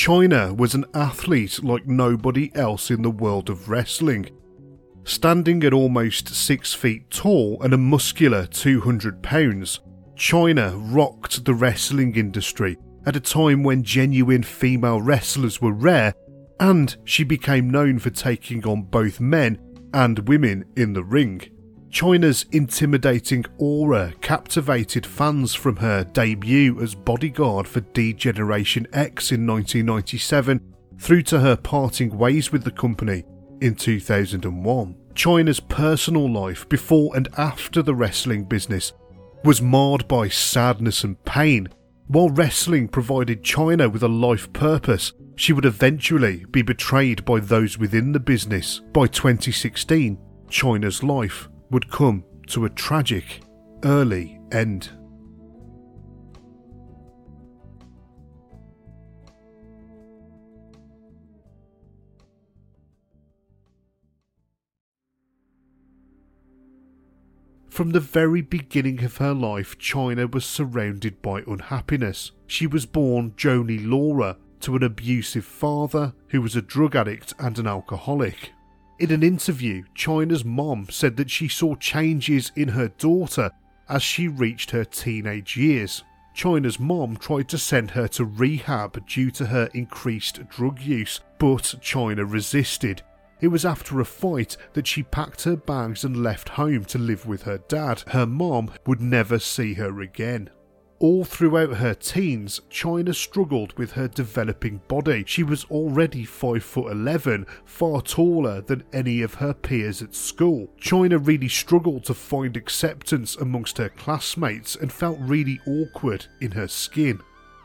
Chyna was an athlete like nobody else in the world of wrestling. Standing at almost six feet tall and a muscular 200 pounds, Chyna rocked the wrestling industry at a time when genuine female wrestlers were rare, and she became known for taking on both men and women in the ring. Chyna's intimidating aura captivated fans from her debut as bodyguard for D-Generation X in 1997 through to her parting ways with the company in 2001. Chyna's personal life before and after the wrestling business was marred by sadness and pain. While wrestling provided Chyna with a life purpose, she would eventually be betrayed by those within the business. By 2016, Chyna's life would come to a tragic, early end. From the very beginning of her life, Chyna was surrounded by unhappiness. She was born Joanie Laurer to an abusive father who was a drug addict and an alcoholic. In an interview, Chyna's mom said that she saw changes in her daughter as she reached her teenage years. Chyna's mom tried to send her to rehab due to her increased drug use, but Chyna resisted. It was after a fight that she packed her bags and left home to live with her dad. Her mom would never see her again. All throughout her teens, Chyna struggled with her developing body. She was already 5 foot 11, far taller than any of her peers at school. Chyna really struggled to find acceptance amongst her classmates and felt really awkward in her skin.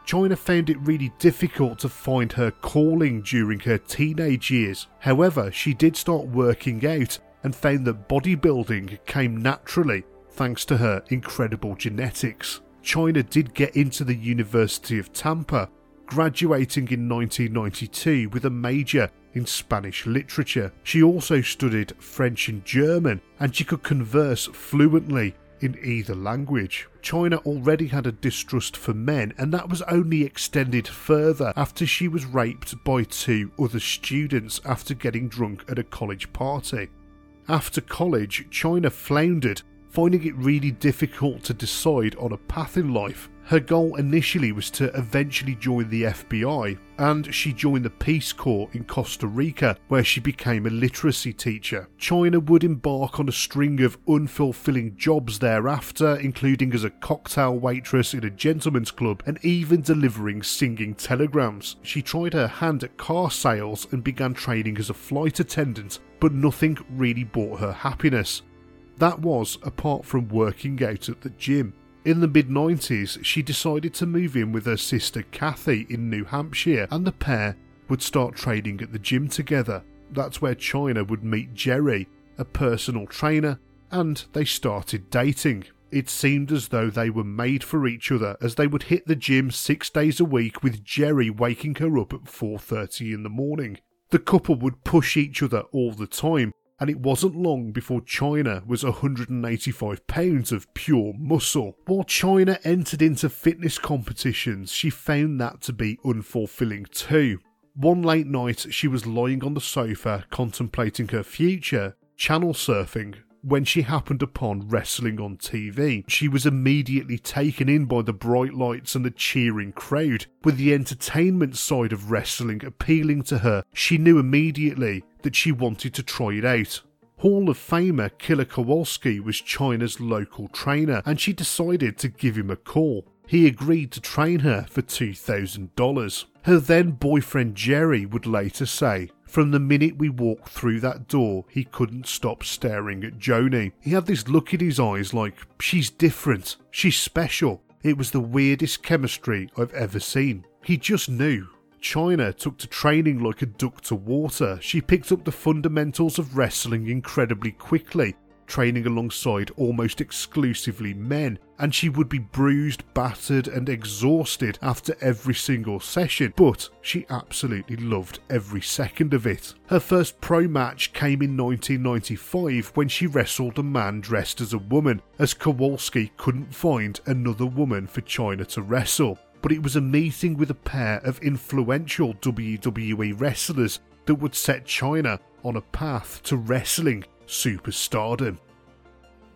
Chyna found it really difficult to find her calling during her teenage years. However, she did start working out and found that bodybuilding came naturally thanks to her incredible genetics. Chyna did get into the University of Tampa, graduating in 1992 with a major in Spanish literature. She also studied French and German, and she could converse fluently in either language. Chyna already had a distrust for men, and that was only extended further after she was raped by two other students after getting drunk at a college party. After college, Chyna floundered finding it really difficult to decide on a path in life. Her goal initially was to eventually join the FBI, and she joined the Peace Corps in Costa Rica, where she became a literacy teacher. Chyna would embark on a string of unfulfilling jobs thereafter, including as a cocktail waitress in a gentleman's club and even delivering singing telegrams. She tried her hand at car sales and began training as a flight attendant, but nothing really brought her happiness. That was apart from working out at the gym. In the mid 90s, she decided to move in with her sister Kathy in New Hampshire, and the pair would start training at the gym together. That's where Chyna would meet Jerry, a personal trainer, and they started dating. It seemed as though they were made for each other as they would hit the gym 6 days a week with Jerry waking her up at 4:30 in the morning. The couple would push each other all the time and it wasn't long before Chyna was 185 pounds of pure muscle. While Chyna entered into fitness competitions, she found that to be unfulfilling too. One late night, she was lying on the sofa contemplating her future, channel surfing, when she happened upon wrestling on TV. She was immediately taken in by the bright lights and the cheering crowd, with the entertainment side of wrestling appealing to her. She knew immediately that she wanted to try it out. Hall of Famer Killer Kowalski was Chyna's local trainer, and she decided to give him a call. He agreed to train her for $2,000. Her then boyfriend Jerry would later say, From the minute we walked through that door, he couldn't stop staring at Joanie. He had this look in his eyes like, She's different, she's special. It was the weirdest chemistry I've ever seen. He just knew. Chyna took to training like a duck to water. She picked up the fundamentals of wrestling incredibly quickly, training alongside almost exclusively men, and she would be bruised, battered, and exhausted after every single session, but she absolutely loved every second of it. Her first pro match came in 1995 when she wrestled a man dressed as a woman, as Kowalski couldn't find another woman for Chyna to wrestle. But it was a meeting with a pair of influential WWE wrestlers that would set Chyna on a path to wrestling superstardom.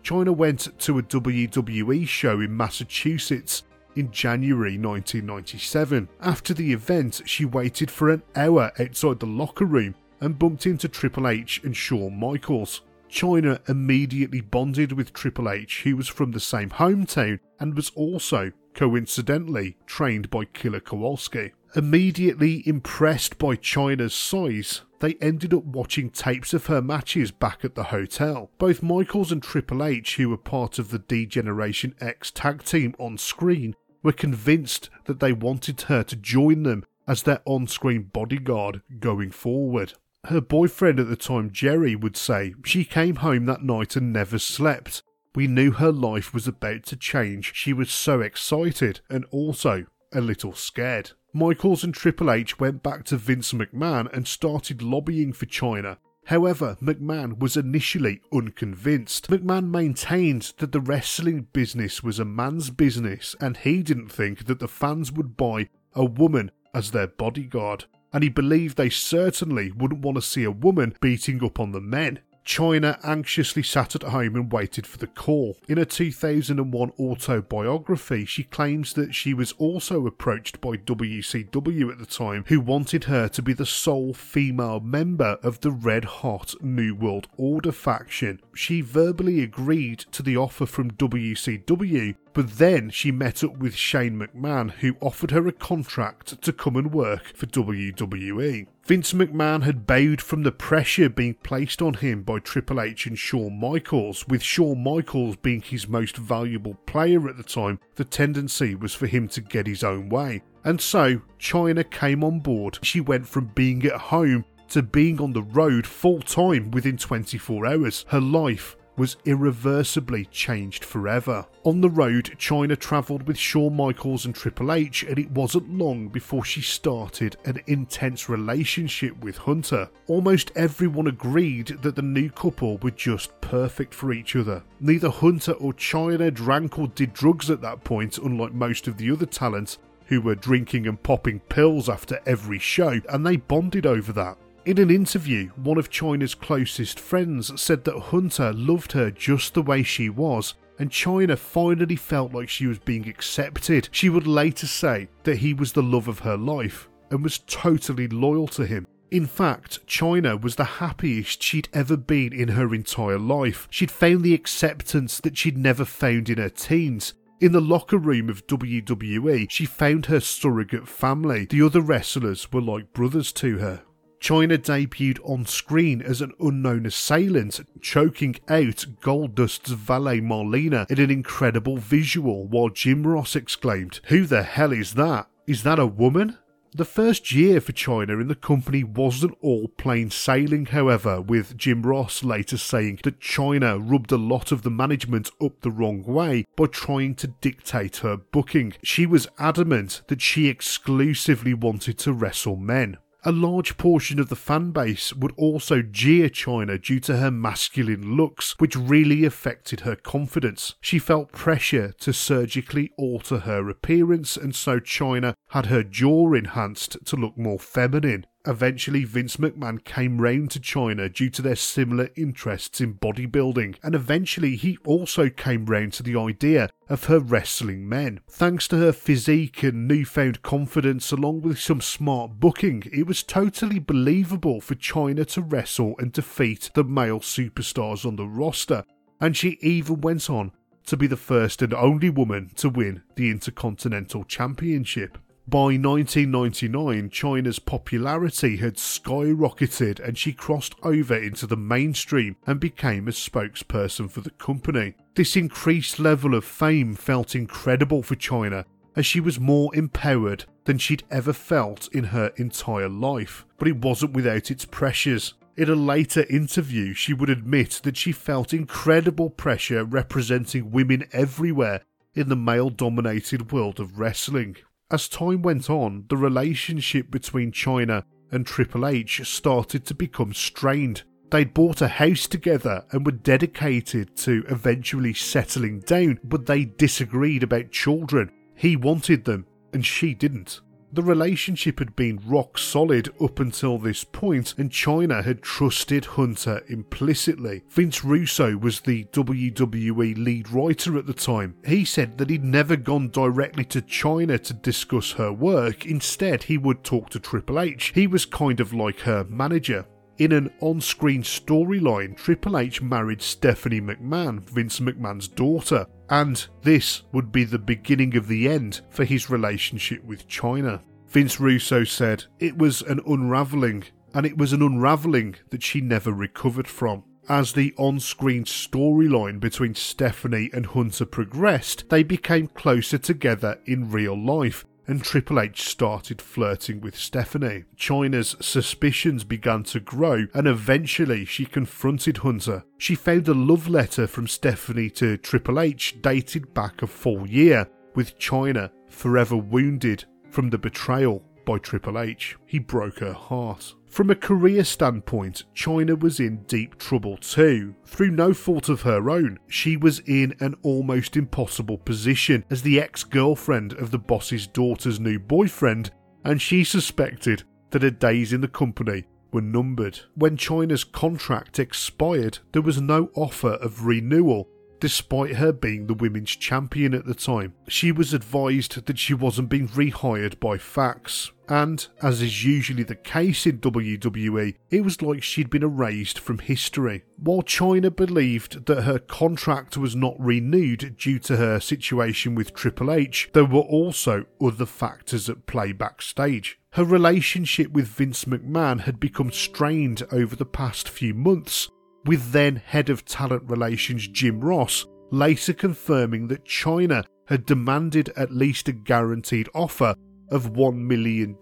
Chyna went to a WWE show in Massachusetts in January 1997. After the event, she waited for an hour outside the locker room and bumped into Triple H and Shawn Michaels. Chyna immediately bonded with Triple H, who was from the same hometown and was also, coincidentally, trained by Killer Kowalski. Immediately impressed by Chyna's size, they ended up watching tapes of her matches back at the hotel. Both Michaels and Triple H, who were part of the D-Generation X tag team on screen, were convinced that they wanted her to join them as their on screen bodyguard going forward. Her boyfriend at the time, Jerry, would say she came home that night and never slept. We knew her life was about to change. She was so excited and also a little scared. Michaels and Triple H went back to Vince McMahon and started lobbying for Chyna. However, McMahon was initially unconvinced. McMahon maintained that the wrestling business was a man's business and he didn't think that the fans would buy a woman as their bodyguard. And he believed they certainly wouldn't want to see a woman beating up on the men. Chyna anxiously sat at home and waited for the call. In a 2001 autobiography, she claims that she was also approached by WCW at the time, who wanted her to be the sole female member of the Red Hot New World Order faction. She verbally agreed to the offer from WCW, but then she met up with Shane McMahon, who offered her a contract to come and work for WWE. Vince McMahon had bowed from the pressure being placed on him by Triple H and Shawn Michaels, with Shawn Michaels being his most valuable player at the time. The tendency was for him to get his own way. And so, Chyna came on board. She went from being at home to being on the road full time within 24 hours. Her life was irreversibly changed forever. On the road, Chyna travelled with Shawn Michaels and Triple H, and it wasn't long before she started an intense relationship with Hunter. Almost everyone agreed that the new couple were just perfect for each other. Neither Hunter or Chyna drank or did drugs at that point, unlike most of the other talents who were drinking and popping pills after every show, and they bonded over that. In an interview, one of Chyna's closest friends said that Hunter loved her just the way she was, and Chyna finally felt like she was being accepted. She would later say that he was the love of her life and was totally loyal to him. In fact, Chyna was the happiest she'd ever been in her entire life. She'd found the acceptance that she'd never found in her teens. In the locker room of WWE, she found her surrogate family. The other wrestlers were like brothers to her. Chyna debuted on screen as an unknown assailant, choking out Goldust's valet Marlena in an incredible visual, while Jim Ross exclaimed, Who the hell is that? Is that a woman? The first year for Chyna in the company wasn't all plain sailing, however, with Jim Ross later saying that Chyna rubbed a lot of the management up the wrong way by trying to dictate her booking. She was adamant that she exclusively wanted to wrestle men. A large portion of the fan base would also jeer Chyna due to her masculine looks, which really affected her confidence. She felt pressure to surgically alter her appearance, and so Chyna had her jaw enhanced to look more feminine. Eventually, Vince McMahon came round to Chyna due to their similar interests in bodybuilding, and eventually he also came round to the idea of her wrestling men. Thanks to her physique and newfound confidence, along with some smart booking, it was totally believable for Chyna to wrestle and defeat the male superstars on the roster, and she even went on to be the first and only woman to win the Intercontinental Championship. By 1999, Chyna's popularity had skyrocketed and she crossed over into the mainstream and became a spokesperson for the company. This increased level of fame felt incredible for Chyna as she was more empowered than she'd ever felt in her entire life. But it wasn't without its pressures. In a later interview, she would admit that she felt incredible pressure representing women everywhere in the male dominated world of wrestling. As time went on, the relationship between Chyna and Triple H started to become strained. They'd bought a house together and were dedicated to eventually settling down, but they disagreed about children. He wanted them, and she didn't. The relationship had been rock solid up until this point, and Chyna had trusted Hunter implicitly. Vince Russo was the WWE lead writer at the time. He said that he'd never gone directly to Chyna to discuss her work, instead, he would talk to Triple H. He was kind of like her manager. In an on screen storyline, Triple H married Stephanie McMahon, Vince McMahon's daughter, and this would be the beginning of the end for his relationship with Chyna. Vince Russo said it was an unravelling, and it was an unravelling that she never recovered from. As the on screen storyline between Stephanie and Hunter progressed, they became closer together in real life, and Triple H started flirting with Stephanie. Chyna's suspicions began to grow, and eventually she confronted Hunter. She found a love letter from Stephanie to Triple H dated back a full year, with Chyna forever wounded from the betrayal by Triple H. He broke her heart. From a career standpoint, Chyna was in deep trouble too. Through no fault of her own, she was in an almost impossible position as the ex girlfriend of the boss's daughter's new boyfriend, and she suspected that her days in the company were numbered. When Chyna's contract expired, there was no offer of renewal, despite her being the women's champion at the time. She was advised that she wasn't being rehired by Fax, and, as is usually the case in WWE, it was like she'd been erased from history. While Chyna believed that her contract was not renewed due to her situation with Triple H, there were also other factors at play backstage. Her relationship with Vince McMahon had become strained over the past few months, with then head of talent relations Jim Ross later confirming that Chyna had demanded at least a guaranteed offer of $1 million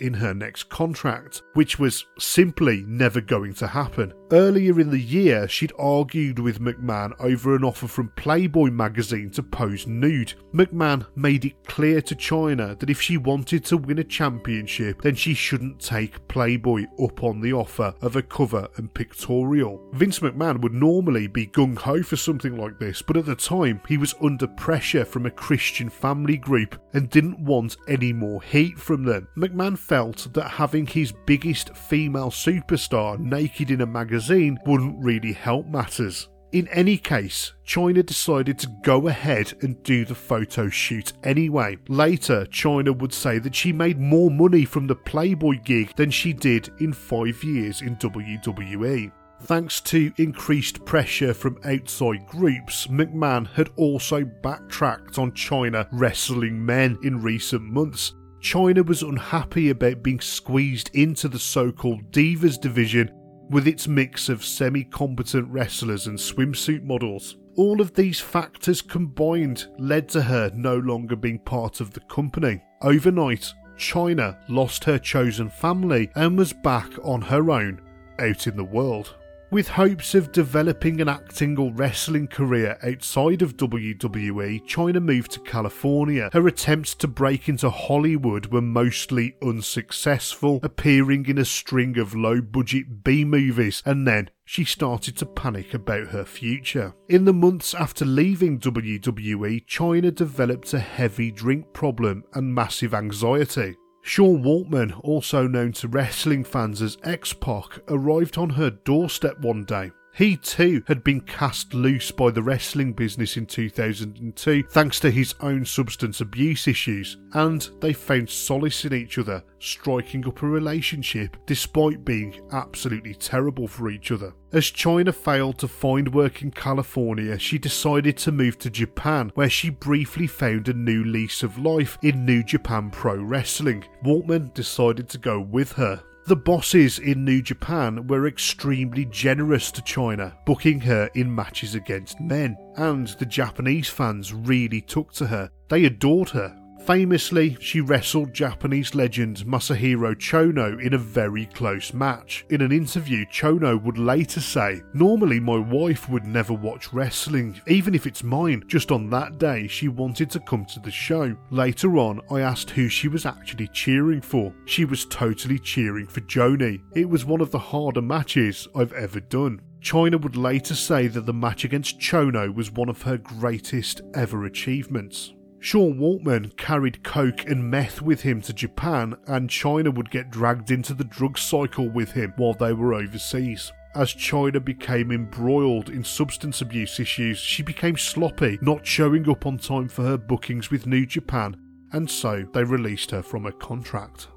in her next contract, which was simply never going to happen. Earlier in the year, she'd argued with McMahon over an offer from Playboy magazine to pose nude. McMahon made it clear to Chyna that if she wanted to win a championship, then she shouldn't take Playboy up on the offer of a cover and pictorial. Vince McMahon would normally be gung ho for something like this, but at the time he was under pressure from a Christian family group and didn't want any more heat from them. McMahon felt that having his biggest female superstar naked in a magazine wouldn't really help matters. In any case, Chyna decided to go ahead and do the photo shoot anyway. Later, Chyna would say that she made more money from the Playboy gig than she did in five years in WWE. Thanks to increased pressure from outside groups, McMahon had also backtracked on Chyna wrestling men in recent months. Chyna was unhappy about being squeezed into the so called Divas division with its mix of semi competent wrestlers and swimsuit models. All of these factors combined led to her no longer being part of the company. Overnight, Chyna lost her chosen family and was back on her own out in the world. With hopes of developing an acting or wrestling career outside of WWE, Chyna moved to California. Her attempts to break into Hollywood were mostly unsuccessful, appearing in a string of low budget B movies, and then she started to panic about her future. In the months after leaving WWE, Chyna developed a heavy drink problem and massive anxiety. Sean Waltman, also known to wrestling fans as X Pac, arrived on her doorstep one day. He too had been cast loose by the wrestling business in 2002 thanks to his own substance abuse issues, and they found solace in each other, striking up a relationship despite being absolutely terrible for each other. As Chyna failed to find work in California, she decided to move to Japan, where she briefly found a new lease of life in New Japan Pro Wrestling. Waltman decided to go with her. The bosses in New Japan were extremely generous to Chyna, booking her in matches against men, and the Japanese fans really took to her. They adored her Famously, she wrestled Japanese legend Masahiro Chono in a very close match. In an interview, Chono would later say, Normally, my wife would never watch wrestling, even if it's mine. Just on that day, she wanted to come to the show. Later on, I asked who she was actually cheering for. She was totally cheering for Joanie. It was one of the harder matches I've ever done. Chyna would later say that the match against Chono was one of her greatest ever achievements. Sean Waltman carried coke and meth with him to Japan, and Chyna would get dragged into the drug cycle with him while they were overseas. As Chyna became embroiled in substance abuse issues, she became sloppy, not showing up on time for her bookings with New Japan, and so they released her from her contract.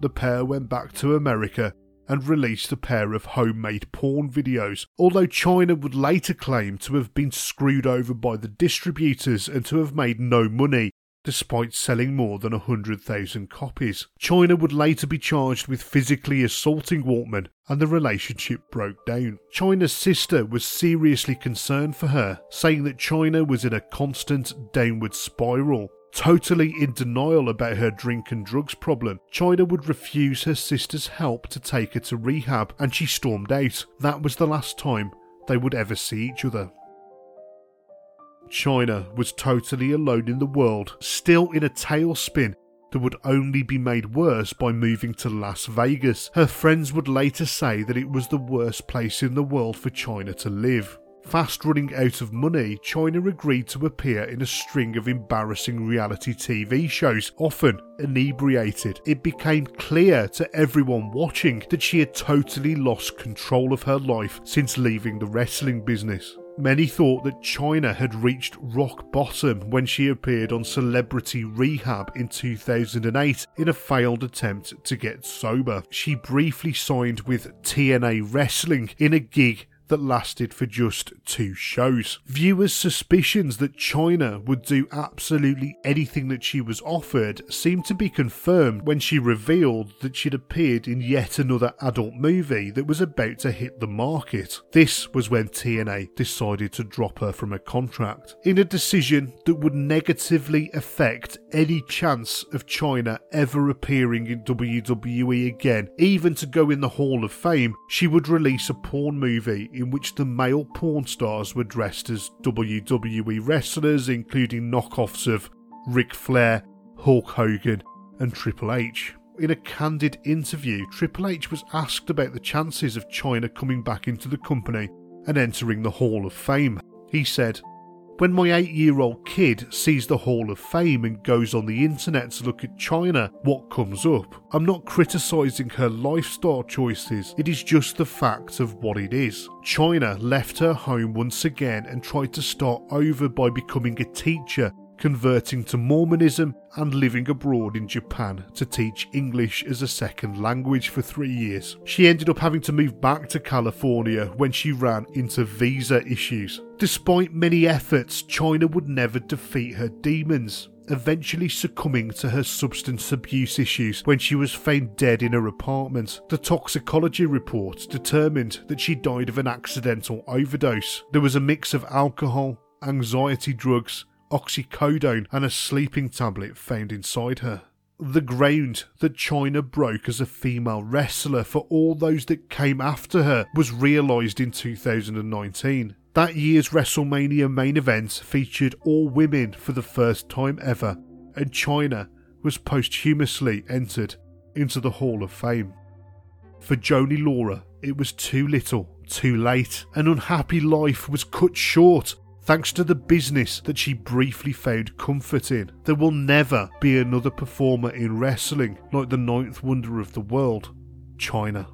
The pair went back to America and released a pair of homemade porn videos, although Chyna would later claim to have been screwed over by the distributors and to have made no money, despite selling more than 100,000 copies. Chyna would later be charged with physically assaulting Waltman, and the relationship broke down. Chyna's sister was seriously concerned for her, saying that Chyna was in a constant downward spiral. Totally in denial about her drink and drugs problem, Chyna would refuse her sister's help to take her to rehab and she stormed out. That was the last time they would ever see each other. Chyna was totally alone in the world, still in a tailspin that would only be made worse by moving to Las Vegas. Her friends would later say that it was the worst place in the world for Chyna to live. Fast running out of money, Chyna agreed to appear in a string of embarrassing reality TV shows, often inebriated. It became clear to everyone watching that she had totally lost control of her life since leaving the wrestling business. Many thought that Chyna had reached rock bottom when she appeared on Celebrity Rehab in 2008 in a failed attempt to get sober. She briefly signed with TNA Wrestling in a gig that lasted for just two shows. Viewers' suspicions that Chyna would do absolutely anything that she was offered seemed to be confirmed when she revealed that she'd appeared in yet another adult movie that was about to hit the market. This was when TNA decided to drop her from a contract, in a decision that would negatively affect any chance of Chyna ever appearing in WWE again. Even to go in the Hall of Fame, she would release a porn movie in which the male porn stars were dressed as WWE wrestlers, including knockoffs of Ric Flair, Hulk Hogan, and Triple H. In a candid interview, Triple H was asked about the chances of Chyna coming back into the company and entering the Hall of Fame. He said, when my eight year old kid sees the Hall of Fame and goes on the internet to look at Chyna, what comes up? I'm not criticising her lifestyle choices, it is just the fact of what it is. Chyna left her home once again and tried to start over by becoming a teacher converting to Mormonism and living abroad in Japan to teach English as a second language for three years. She ended up having to move back to California when she ran into visa issues. Despite many efforts, Chyna would never defeat her demons eventually succumbing to her substance abuse issues when she was found dead in her apartment. The toxicology report determined that she died of an accidental overdose. There was a mix of alcohol, anxiety drugs, oxycodone, and a sleeping tablet found inside her. The ground that Chyna broke as a female wrestler for all those that came after her was realised in 2019. That year's WrestleMania main event featured all women for the first time ever, and Chyna was posthumously entered into the Hall of Fame. For Joanie Laurer, it was too little, too late. An unhappy life was cut short thanks to the business that she briefly found comfort in. There will never be another performer in wrestling like the ninth wonder of the world, Chyna.